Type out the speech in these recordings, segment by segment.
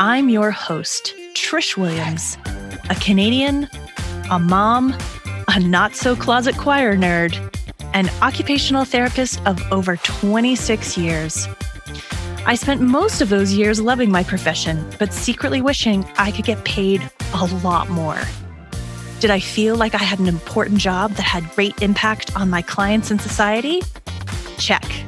I'm your host, Trish Williams, a Canadian, a mom, a not so closet choir nerd, an occupational therapist of over 26 years. I spent most of those years loving my profession, but secretly wishing I could get paid a lot more. Did I feel like I had an important job that had great impact on my clients and society? Check.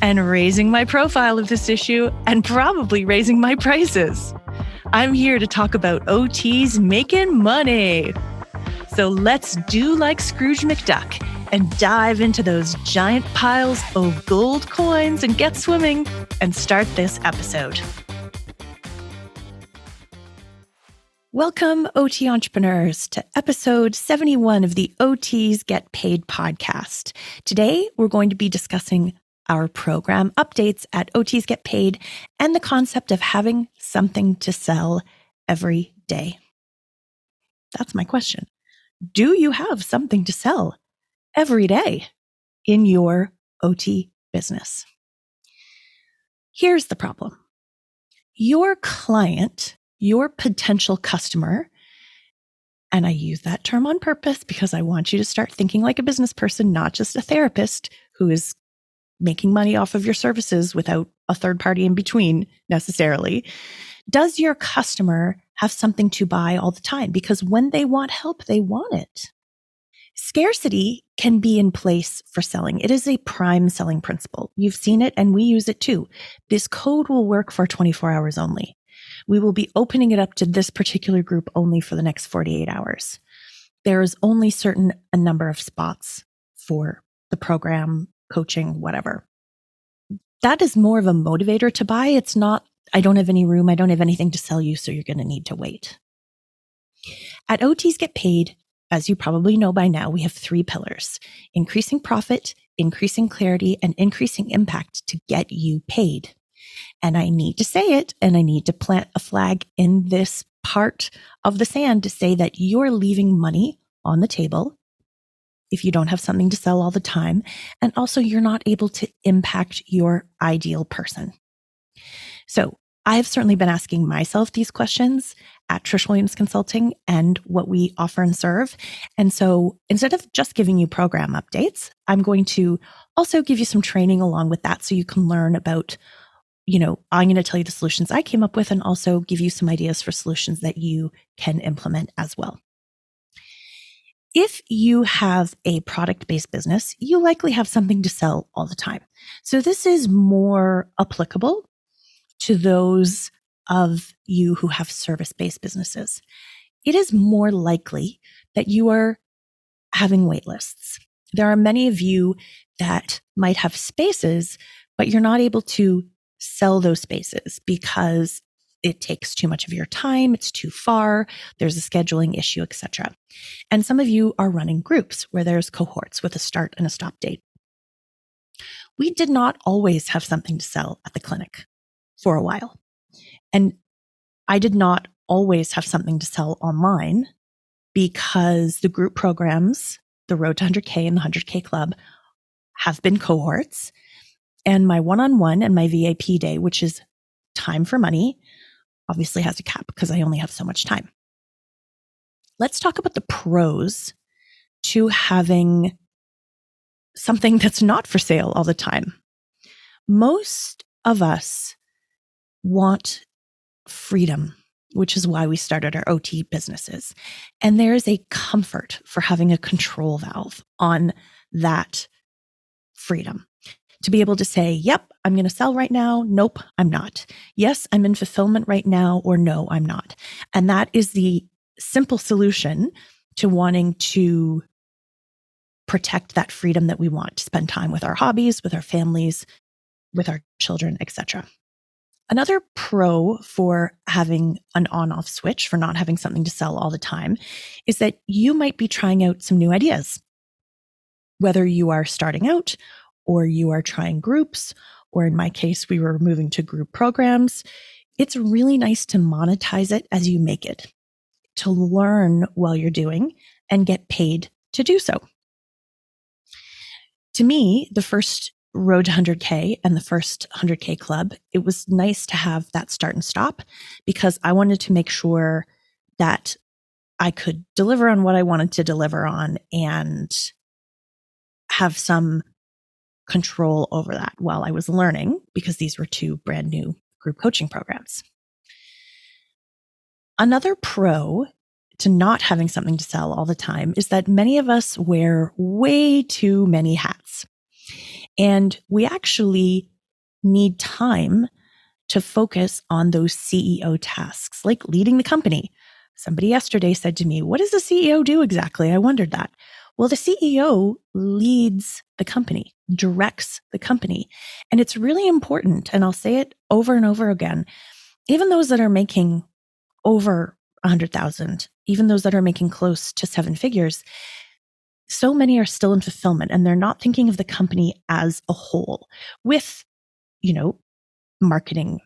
and raising my profile of this issue and probably raising my prices. I'm here to talk about OTs making money. So let's do like Scrooge McDuck and dive into those giant piles of gold coins and get swimming and start this episode. Welcome, OT entrepreneurs, to episode 71 of the OTs Get Paid podcast. Today, we're going to be discussing our program updates at OTs Get Paid and the concept of having something to sell every day. That's my question. Do you have something to sell every day in your OT business? Here's the problem your client, your potential customer, and I use that term on purpose because I want you to start thinking like a business person, not just a therapist who is making money off of your services without a third party in between necessarily. Does your customer have something to buy all the time? Because when they want help, they want it. Scarcity can be in place for selling. It is a prime selling principle. You've seen it and we use it too. This code will work for 24 hours only. We will be opening it up to this particular group only for the next 48 hours. There is only certain a number of spots for the program coaching, whatever. That is more of a motivator to buy. It's not, I don't have any room. I don't have anything to sell you. So you're going to need to wait. At OTs Get Paid, as you probably know by now, we have three pillars increasing profit, increasing clarity, and increasing impact to get you paid. And I need to say it and I need to plant a flag in this part of the sand to say that you're leaving money on the table if you don't have something to sell all the time. And also you're not able to impact your ideal person. So I have certainly been asking myself these questions at Trish Williams Consulting and what we offer and serve. And so instead of just giving you program updates, I'm going to also give you some training along with that so you can learn about, you know, I'm going to tell you the solutions I came up with and also give you some ideas for solutions that you can implement as well. If you have a product based business, you likely have something to sell all the time. So this is more applicable to those of you who have service based businesses. It is more likely that you are having wait lists. There are many of you that might have spaces, but you're not able to sell those spaces because it takes too much of your time, it's too far, there's a scheduling issue, etc. And some of you are running groups where there's cohorts with a start and a stop date. We did not always have something to sell at the clinic for a while. And I did not always have something to sell online because the group programs, the Road to 100K and the 100K Club, have been cohorts. And my one on one and my VIP day, which is time for money, obviously has a cap because I only have so much time. Let's talk about the pros to having something that's not for sale all the time. Most of us want freedom. which is why we started our OT businesses. And there is a comfort for having a control valve on that freedom to be able to say, yep, I'm going to sell right now. Nope, I'm not. Yes, I'm in fulfillment right now, or no, I'm not. And that is the simple solution to wanting to protect that freedom that we want to spend time with our hobbies, with our families, with our children, etc. Another pro for having an on off switch, for not having something to sell all the time, is that you might be trying out some new ideas. Whether you are starting out or you are trying groups, or in my case, we were moving to group programs, it's really nice to monetize it as you make it, to learn while you're doing and get paid to do so. To me, the first road to 100K and the first 100K club, it was nice to have that start and stop because I wanted to make sure that I could deliver on what I wanted to deliver on and have some control over that while I was learning because these were two brand new group coaching programs. Another pro to not having something to sell all the time is that many of us wear way too many hats. And we actually need time to focus on those CEO tasks, like leading the company. Somebody yesterday said to me, What does the CEO do exactly? I wondered that. Well, the CEO leads the company, directs the company. And it's really important. And I'll say it over and over again. Even those that are making over 100,000, even those that are making close to seven figures, so many are still in fulfillment and they're not thinking of the company as a whole with, you know, marketing,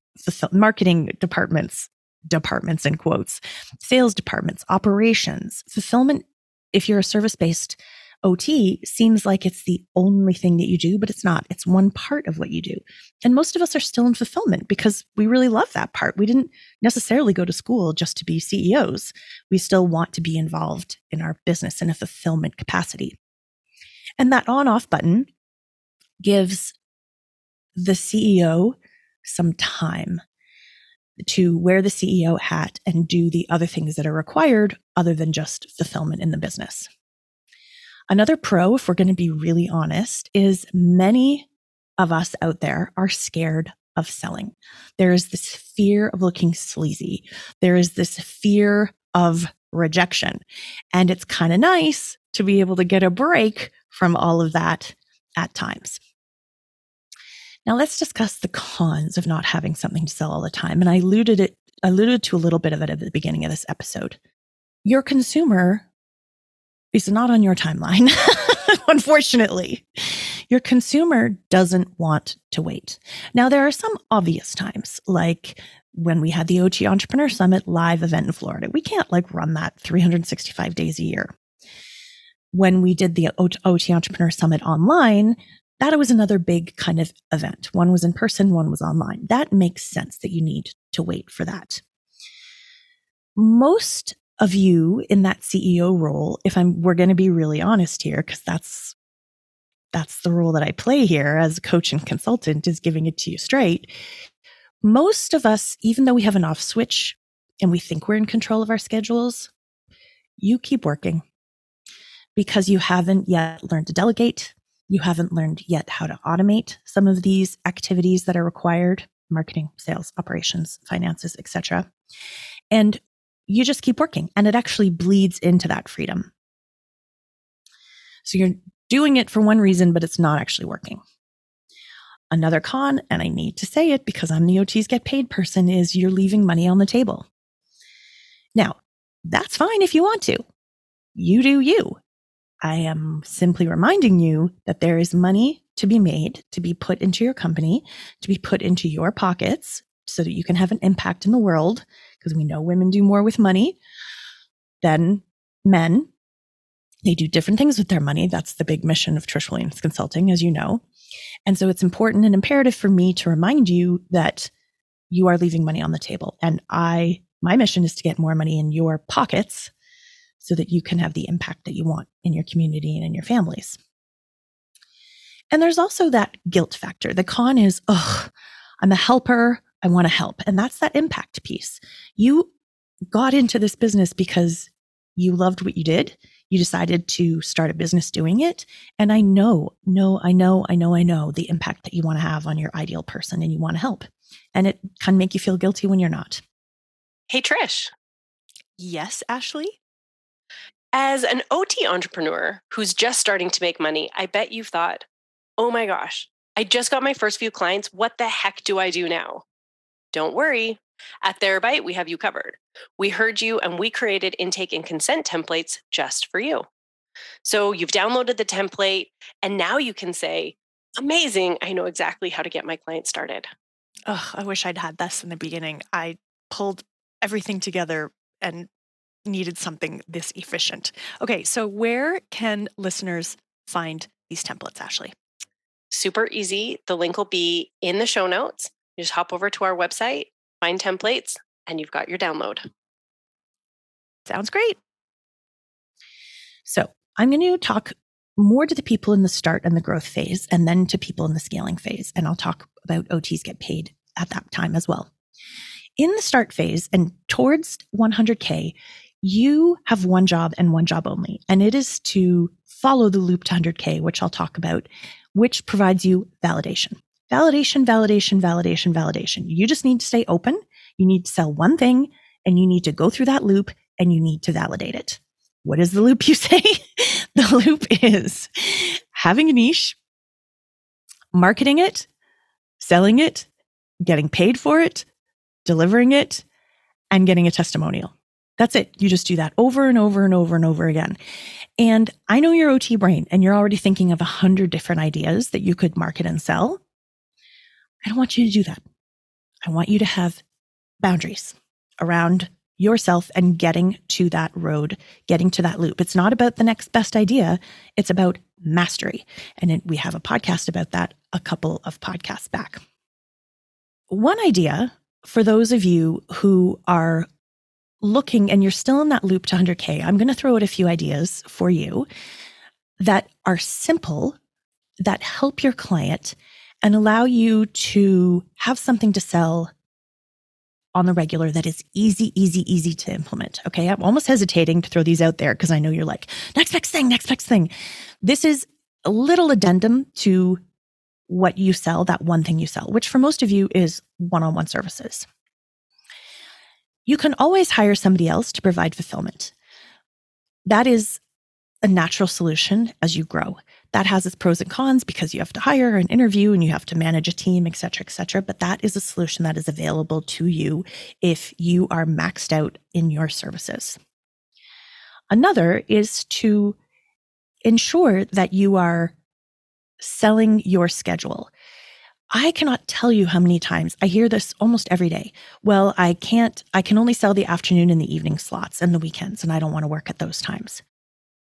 marketing departments, departments in quotes, sales departments, operations, fulfillment. If you're a service based OT seems like it's the only thing that you do, but it's not. It's one part of what you do. And most of us are still in fulfillment because we really love that part. We didn't necessarily go to school just to be CEOs. We still want to be involved in our business in a fulfillment capacity. And that on off button gives the CEO some time to wear the CEO hat and do the other things that are required other than just fulfillment in the business. Another pro, if we're going to be really honest, is many of us out there are scared of selling. There is this fear of looking sleazy. There is this fear of rejection. And it's kind of nice to be able to get a break from all of that at times. Now let's discuss the cons of not having something to sell all the time. And I alluded it, alluded to a little bit of it at the beginning of this episode. Your consumer is not on your timeline, unfortunately. Your consumer doesn't want to wait. Now, there are some obvious times, like when we had the OT Entrepreneur Summit live event in Florida. We can't like run that 365 days a year. When we did the OT Entrepreneur Summit online, that was another big kind of event. One was in person, one was online. That makes sense that you need to wait for that. Most of you in that CEO role, if I'm, we're going to be really honest here, because that's, that's the role that I play here as a coach and consultant is giving it to you straight. Most of us, even though we have an off switch and we think we're in control of our schedules, you keep working because you haven't yet learned to delegate. You haven't learned yet how to automate some of these activities that are required marketing, sales, operations, finances, etc. And you just keep working and it actually bleeds into that freedom. So you're doing it for one reason, but it's not actually working. Another con, and I need to say it because I'm the OTs get paid person, is you're leaving money on the table. Now, that's fine if you want to. You do you. I am simply reminding you that there is money to be made, to be put into your company, to be put into your pockets so that you can have an impact in the world because we know women do more with money than men. They do different things with their money. That's the big mission of Trish Williams Consulting, as you know. And so it's important and imperative for me to remind you that you are leaving money on the table. And I, my mission is to get more money in your pockets so that you can have the impact that you want in your community and in your families. And there's also that guilt factor. The con is, oh, I'm a helper. I want to help. And that's that impact piece. You got into this business because you loved what you did. You decided to start a business doing it. And I know, no, I know, I know, I know the impact that you want to have on your ideal person and you want to help. And it can make you feel guilty when you're not. Hey, Trish. Yes, Ashley? As an OT entrepreneur who's just starting to make money, I bet you've thought, oh my gosh, I just got my first few clients. What the heck do I do now? Don't worry. At Therabyte, we have you covered. We heard you and we created intake and consent templates just for you. So you've downloaded the template and now you can say, amazing, I know exactly how to get my client started. Oh, I wish I'd had this in the beginning. I pulled everything together and needed something this efficient. Okay, so where can listeners find these templates, Ashley? Super easy. The link will be in the show notes. You just hop over to our website, find templates, and you've got your download. Sounds great. So, I'm going to talk more to the people in the start and the growth phase, and then to people in the scaling phase. And I'll talk about OTs get paid at that time as well. In the start phase and towards 100K, you have one job and one job only, and it is to follow the loop to 100K, which I'll talk about, which provides you validation. Validation, validation, validation, validation. You just need to stay open. You need to sell one thing and you need to go through that loop and you need to validate it. What is the loop you say? the loop is having a niche, marketing it, selling it, getting paid for it, delivering it, and getting a testimonial. That's it. You just do that over and over and over and over again. And I know your OT brain and you're already thinking of a hundred different ideas that you could market and sell. I don't want you to do that. I want you to have boundaries around yourself and getting to that road, getting to that loop. It's not about the next best idea. It's about mastery. And it, we have a podcast about that a couple of podcasts back. One idea for those of you who are looking and you're still in that loop to 100K, I'm going to throw out a few ideas for you that are simple, that help your client and allow you to have something to sell on the regular that is easy, easy, easy to implement. Okay. I'm almost hesitating to throw these out there because I know you're like, next, next thing, next, next thing. This is a little addendum to what you sell, that one thing you sell, which for most of you is one on one services. You can always hire somebody else to provide fulfillment. That is a natural solution as you grow. That has its pros and cons because you have to hire and interview and you have to manage a team, et cetera, et cetera. But that is a solution that is available to you if you are maxed out in your services. Another is to ensure that you are selling your schedule. I cannot tell you how many times I hear this almost every day. Well, I can't, I can only sell the afternoon and the evening slots and the weekends, and I don't want to work at those times.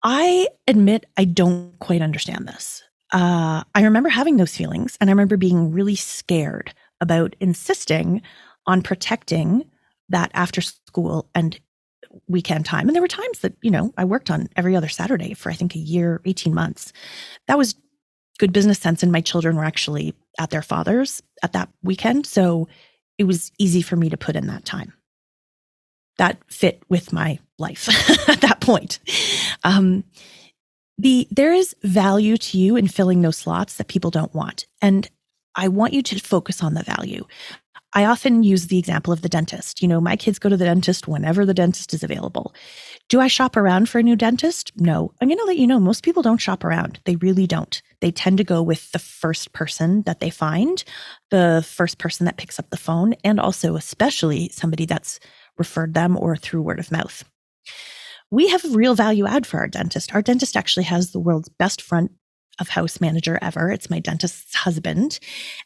I admit I don't quite understand this. Uh, I remember having those feelings, and I remember being really scared about insisting on protecting that after school and weekend time. And there were times that, you know, I worked on every other Saturday for I think a year, 18 months. That was good business sense. And my children were actually at their father's at that weekend. So it was easy for me to put in that time. That fit with my life at that point. Um, the there is value to you in filling those slots that people don't want. And I want you to focus on the value. I often use the example of the dentist. You know, my kids go to the dentist whenever the dentist is available. Do I shop around for a new dentist? No. I'm going to let you know most people don't shop around. They really don't. They tend to go with the first person that they find, the first person that picks up the phone, and also, especially, somebody that's referred them or through word of mouth. We have a real value add for our dentist. Our dentist actually has the world's best front of house manager ever. It's my dentist's husband.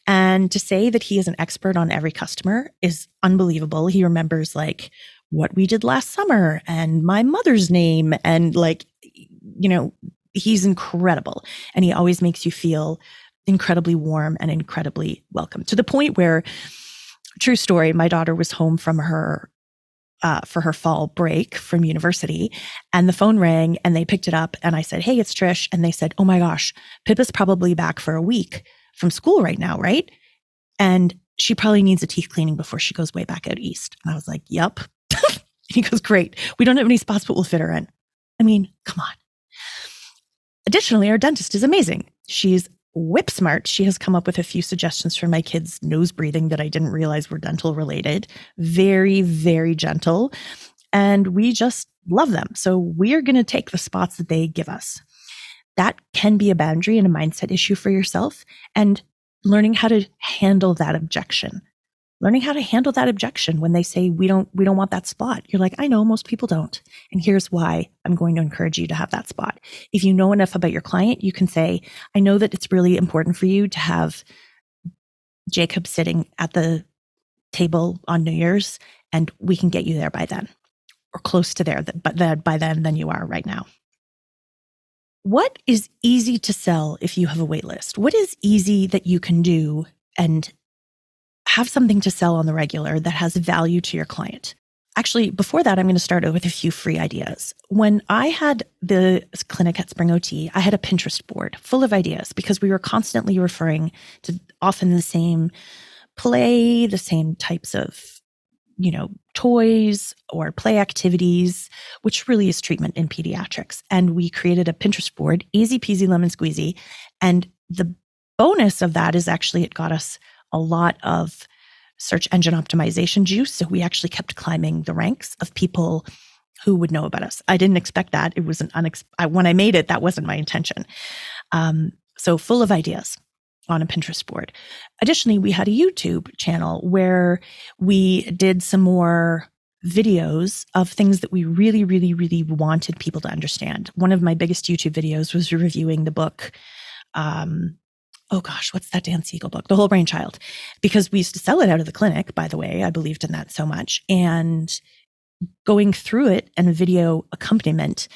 And to say that he is an expert on every customer is unbelievable. He remembers like what we did last summer and my mother's name and like, you know, he's incredible. And he always makes you feel incredibly warm and incredibly welcome to the point where, true story, my daughter was home from her uh, for her fall break from university and the phone rang and they picked it up and I said, Hey, it's Trish. And they said, Oh my gosh, Pippa's probably back for a week from school right now, right? And she probably needs a teeth cleaning before she goes way back out east. And I was like, Yep. He goes, Great. We don't have any spots, but we'll fit her in. I mean, come on. Additionally, our dentist is amazing. She's whip smart. She has come up with a few suggestions for my kids' nose breathing that I didn't realize were dental related. Very, very gentle. And we just love them. So we're going to take the spots that they give us. That can be a boundary and a mindset issue for yourself and learning how to handle that objection learning how to handle that objection when they say we don't we don't want that spot. You're like i know most people don't. And here's why i'm going to encourage you to have that spot. If you know enough about your client you can say i know that it's really important for you to have jacob sitting at the table on new year's and we can get you there by then or close to there but by then than you are right now. What is easy to sell if you have a wait list? What is easy that you can do and have something to sell on the regular that has value to your client. Actually, before that, I'm going to start with a few free ideas. When I had the clinic at Spring OT, I had a Pinterest board full of ideas because we were constantly referring to often the same play, the same types of, you know, toys or play activities, which really is treatment in pediatrics. And we created a Pinterest board, easy peasy lemon squeezy. And the bonus of that is actually it got us a lot of search engine optimization juice. So we actually kept climbing the ranks of people who would know about us. I didn't expect that. It was an when I made it, that wasn't my intention. Um, so full of ideas on a Pinterest board. Additionally, we had a YouTube channel where we did some more videos of things that we really, really, really wanted people to understand. One of my biggest YouTube videos was reviewing the book um, oh gosh, what's that Dan Siegel book? The Whole Brain Child. Because we used to sell it out of the clinic, by the way. I believed in that so much. And going through it and video accompaniment,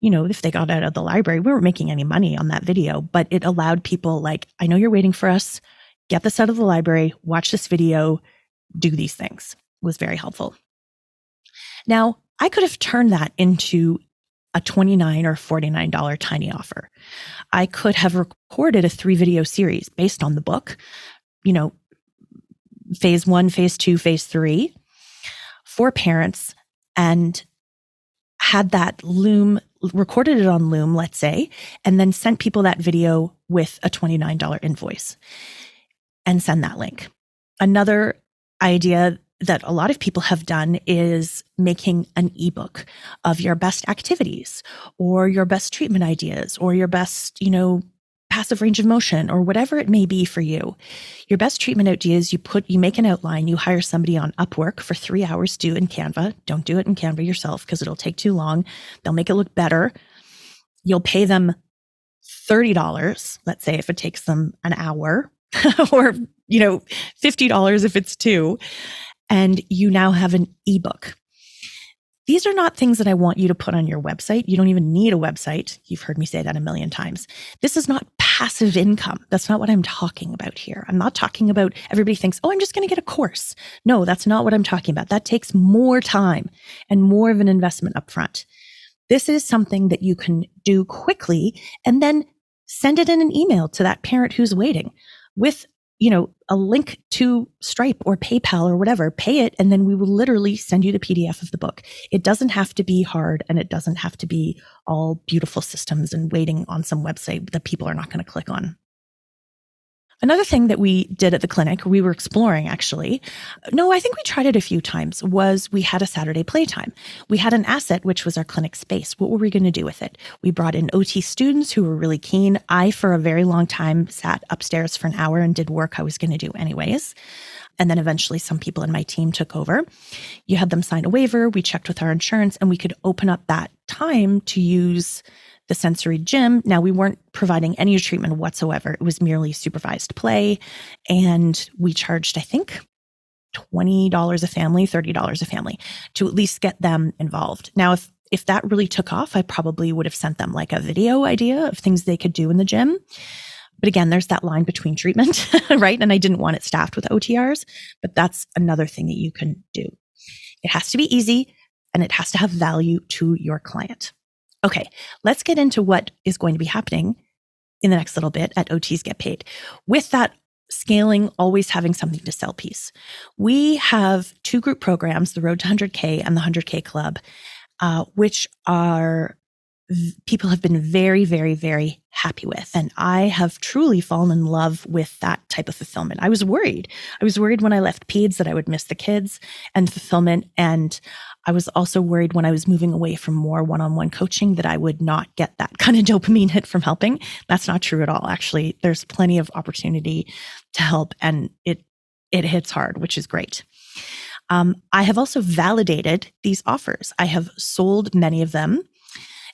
you know, if they got out of the library, we weren't making any money on that video, but it allowed people like, I know you're waiting for us. Get this out of the library, watch this video, do these things it was very helpful. Now, I could have turned that into a 29 or $49 tiny offer. I could have recorded a three video series based on the book, you know, phase one, phase two, phase three for parents and had that Loom, recorded it on Loom, let's say, and then sent people that video with a $29 invoice and send that link. Another idea that a lot of people have done is making an ebook of your best activities or your best treatment ideas or your best, you know, passive range of motion or whatever it may be for you. Your best treatment ideas, you put, you make an outline, you hire somebody on Upwork for three hours, do in Canva. Don't do it in Canva yourself because it'll take too long. They'll make it look better. You'll pay them $30, let's say if it takes them an hour or, you know, $50 if it's two and you now have an ebook. These are not things that I want you to put on your website. You don't even need a website. You've heard me say that a million times. This is not passive income. That's not what I'm talking about here. I'm not talking about everybody thinks, oh, I'm just going to get a course. No, that's not what I'm talking about. That takes more time and more of an investment upfront. This is something that you can do quickly and then send it in an email to that parent who's waiting with you know, a link to Stripe or PayPal or whatever, pay it, and then we will literally send you the PDF of the book. It doesn't have to be hard and it doesn't have to be all beautiful systems and waiting on some website that people are not going to click on. Another thing that we did at the clinic, we were exploring actually. No, I think we tried it a few times was we had a Saturday playtime. We had an asset, which was our clinic space. What were we going to do with it? We brought in OT students who were really keen. I, for a very long time, sat upstairs for an hour and did work I was going to do anyways. And then eventually some people in my team took over. You had them sign a waiver. We checked with our insurance and we could open up that time to use the sensory gym. Now, we weren't providing any treatment whatsoever. It was merely supervised play. And we charged, I think, $20 a family, $30 a family to at least get them involved. Now, if if that really took off, I probably would have sent them like a video idea of things they could do in the gym. But again, there's that line between treatment, right? And I didn't want it staffed with OTRs, but that's another thing that you can do. It has to be easy and it has to have value to your client. Okay, let's get into what is going to be happening in the next little bit at OTs Get Paid. With that scaling, always having something to sell piece. We have two group programs, the Road to 100K and the 100K Club, uh, which are people have been very, very, very happy with. And I have truly fallen in love with that type of fulfillment. I was worried. I was worried when I left PEDS that I would miss the kids and fulfillment. And I was also worried when I was moving away from more one on one coaching that I would not get that kind of dopamine hit from helping. That's not true at all. Actually, there's plenty of opportunity to help and it, it hits hard, which is great. Um, I have also validated these offers. I have sold many of them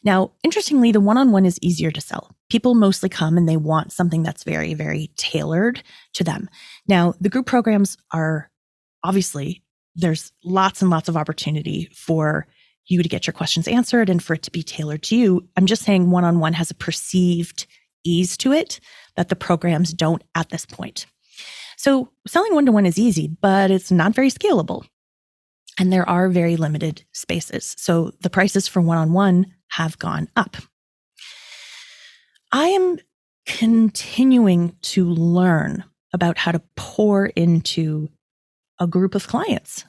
now, interestingly, the one on one is easier to sell. People mostly come and they want something that's very, very tailored to them. Now, the group programs are obviously there's lots and lots of opportunity for you to get your questions answered and for it to be tailored to you. I'm just saying one on one has a perceived ease to it that the programs don't at this point. So selling one to one is easy, but it's not very scalable. And there are very limited spaces. So the prices for one on one have gone up. I am continuing to learn about how to pour into a group of clients.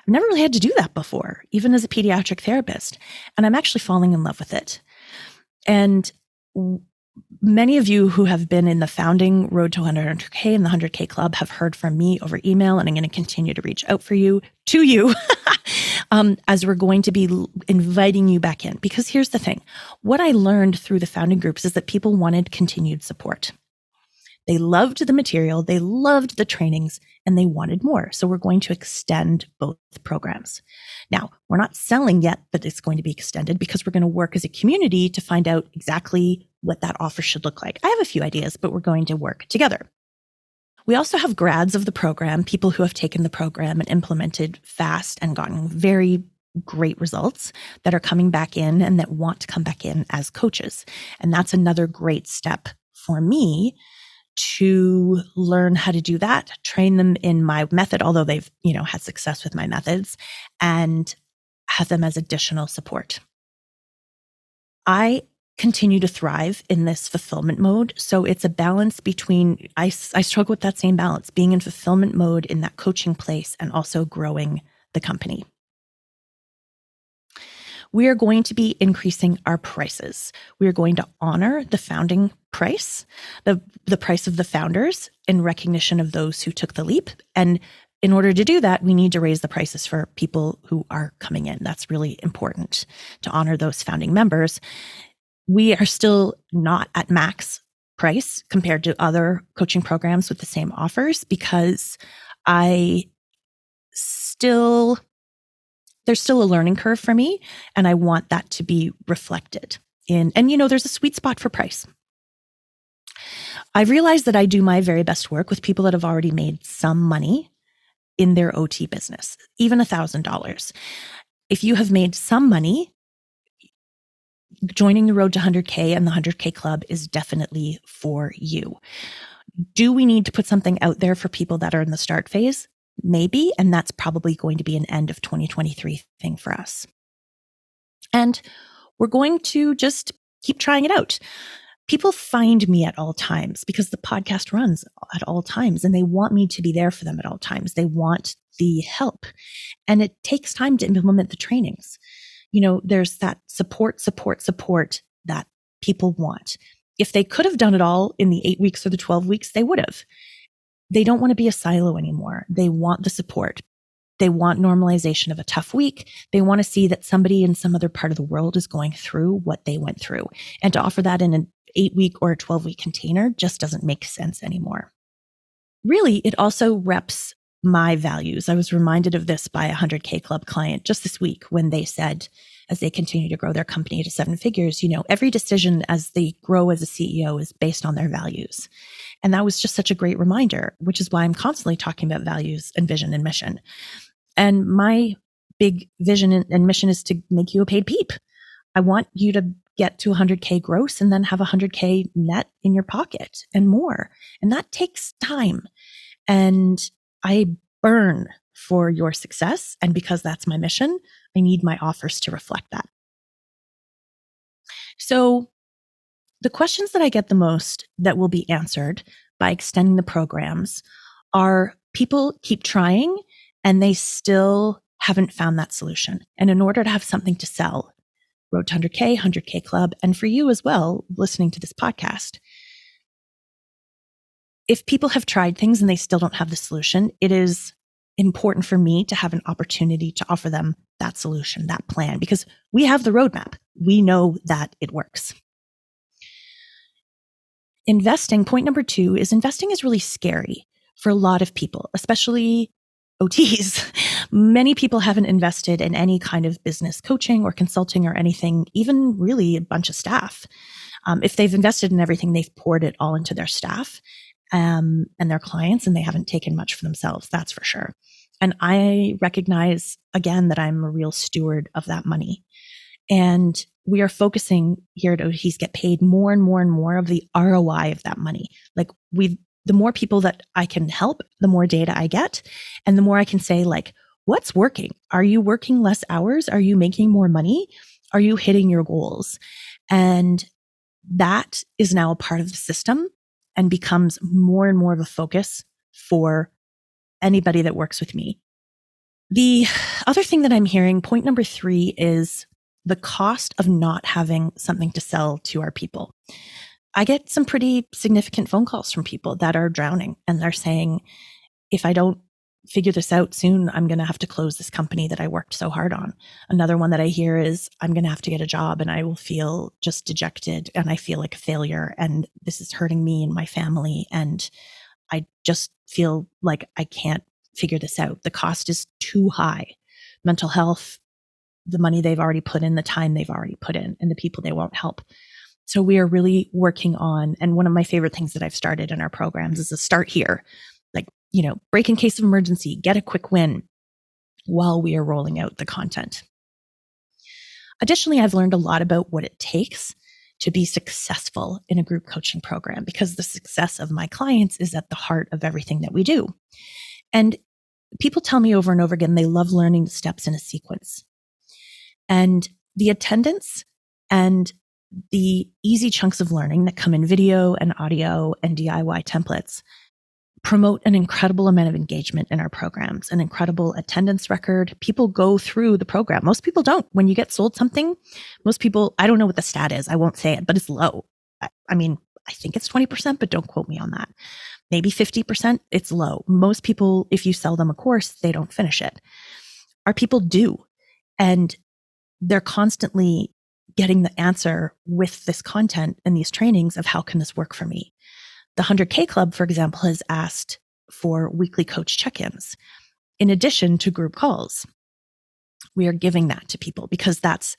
I've never really had to do that before, even as a pediatric therapist. And I'm actually falling in love with it. And many of you who have been in the founding Road to 100K and the 100K Club have heard from me over email, and I'm going to continue to reach out for you to you um, as we're going to be inviting you back in. Because here's the thing what I learned through the founding groups is that people wanted continued support. They loved the material, they loved the trainings, and they wanted more. So we're going to extend both programs. Now, we're not selling yet that it's going to be extended because we're going to work as a community to find out exactly what that offer should look like. I have a few ideas, but we're going to work together. We also have grads of the program, people who have taken the program and implemented fast and gotten very great results that are coming back in and that want to come back in as coaches. And that's another great step for me to learn how to do that, train them in my method, although they've, you know, had success with my methods and have them as additional support. I continue to thrive in this fulfillment mode. So it's a balance between, I, I struggle with that same balance, being in fulfillment mode in that coaching place and also growing the company. We are going to be increasing our prices. We are going to honor the founding price, the, the price of the founders in recognition of those who took the leap. And in order to do that, we need to raise the prices for people who are coming in. That's really important to honor those founding members we are still not at max price compared to other coaching programs with the same offers because I still, there's still a learning curve for me. And I want that to be reflected in, and you know, there's a sweet spot for price. I've realized that I do my very best work with people that have already made some money in their OT business, even a thousand dollars. If you have made some money, joining the road to 100K and the 100K club is definitely for you. Do we need to put something out there for people that are in the start phase? Maybe. And that's probably going to be an end of 2023 thing for us. And we're going to just keep trying it out. People find me at all times because the podcast runs at all times and they want me to be there for them at all times. They want the help. And it takes time to implement the trainings you know, there's that support, support, support that people want. If they could have done it all in the eight weeks or the 12 weeks, they would have. They don't want to be a silo anymore. They want the support. They want normalization of a tough week. They want to see that somebody in some other part of the world is going through what they went through. And to offer that in an eight week or a 12 week container just doesn't make sense anymore. Really, it also reps my values. I was reminded of this by a 100K Club client just this week when they said, as they continue to grow their company to seven figures, you know, every decision as they grow as a CEO is based on their values. And that was just such a great reminder, which is why I'm constantly talking about values and vision and mission. And my big vision and mission is to make you a paid peep. I want you to get to 100K gross and then have 100K net in your pocket and more. And that takes time. And I burn for your success. And because that's my mission, I need my offers to reflect that. So the questions that I get the most that will be answered by extending the programs are people keep trying and they still haven't found that solution. And in order to have something to sell, Road to 100K, 100K Club, and for you as well, listening to this podcast, if people have tried things and they still don't have the solution, it is important for me to have an opportunity to offer them that solution, that plan, because we have the roadmap. We know that it works. Investing, point number two is investing is really scary for a lot of people, especially OTs. Many people haven't invested in any kind of business coaching or consulting or anything, even really a bunch of staff. Um, if they've invested in everything, they've poured it all into their staff um, and their clients, and they haven't taken much for themselves. That's for sure. And I recognize again that I'm a real steward of that money. And we are focusing here at OTs get paid more and more and more of the ROI of that money. Like we the more people that I can help, the more data I get. And the more I can say, like, what's working? Are you working less hours? Are you making more money? Are you hitting your goals? And that is now a part of the system and becomes more and more of a focus for anybody that works with me. The other thing that I'm hearing, point number three, is the cost of not having something to sell to our people. I get some pretty significant phone calls from people that are drowning and they're saying, if I don't figure this out soon, I'm going to have to close this company that I worked so hard on. Another one that I hear is, I'm going to have to get a job and I will feel just dejected and I feel like a failure and this is hurting me and my family. And I just feel like I can't figure this out. The cost is too high. Mental health, the money they've already put in, the time they've already put in, and the people they won't help. So we are really working on, and one of my favorite things that I've started in our programs is a start here, you know, break in case of emergency, get a quick win while we are rolling out the content. Additionally, I've learned a lot about what it takes to be successful in a group coaching program because the success of my clients is at the heart of everything that we do. And people tell me over and over again they love learning the steps in a sequence. And the attendance and the easy chunks of learning that come in video and audio and DIY templates promote an incredible amount of engagement in our programs, an incredible attendance record. People go through the program. Most people don't. When you get sold something, most people, I don't know what the stat is. I won't say it, but it's low. I, I mean, I think it's 20%, but don't quote me on that. Maybe 50%, it's low. Most people, if you sell them a course, they don't finish it. Our people do. And they're constantly getting the answer with this content and these trainings of how can this work for me. The 100K Club, for example, has asked for weekly coach check ins in addition to group calls. We are giving that to people because that's,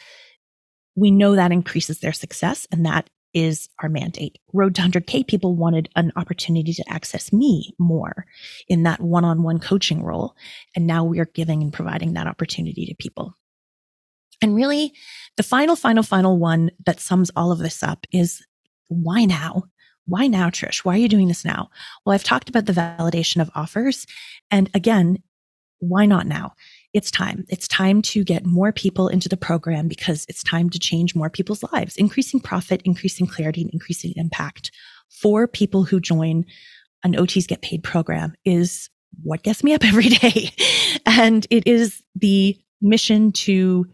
we know that increases their success and that is our mandate. Road to 100K people wanted an opportunity to access me more in that one on one coaching role. And now we are giving and providing that opportunity to people. And really, the final, final, final one that sums all of this up is why now? Why now, Trish? Why are you doing this now? Well, I've talked about the validation of offers. And again, why not now? It's time. It's time to get more people into the program because it's time to change more people's lives, increasing profit, increasing clarity, and increasing impact for people who join an OTs Get Paid program is what gets me up every day. and it is the mission to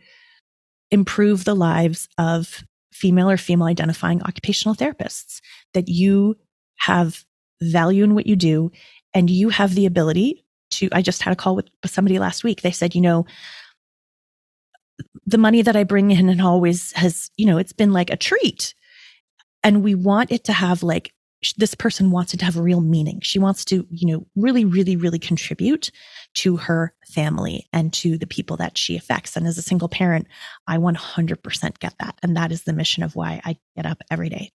improve the lives of female or female identifying occupational therapists, that you have value in what you do and you have the ability to. I just had a call with somebody last week. They said, you know, the money that I bring in and always has, you know, it's been like a treat. And we want it to have like this person wants it to have a real meaning. She wants to, you know, really, really, really contribute to her family and to the people that she affects. And as a single parent, I 100% get that. And that is the mission of why I get up every day.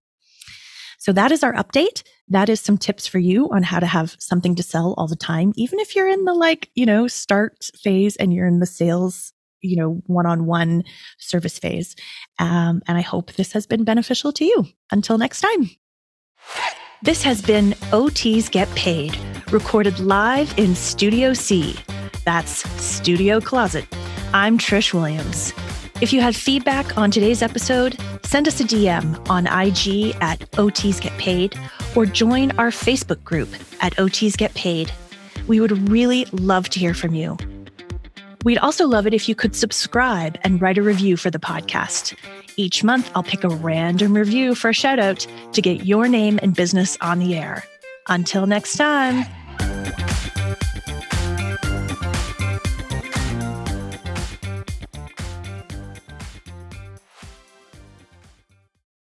So that is our update. That is some tips for you on how to have something to sell all the time, even if you're in the like, you know, start phase and you're in the sales you know, one on one service phase. Um, and I hope this has been beneficial to you. Until next time. This has been OTs Get Paid, recorded live in Studio C. That's Studio Closet. I'm Trish Williams. If you had feedback on today's episode, send us a DM on IG at OTs Get Paid or join our Facebook group at OTs Get Paid. We would really love to hear from you. We'd also love it if you could subscribe and write a review for the podcast. Each month, I'll pick a random review for a shout out to get your name and business on the air. Until next time. Thank you.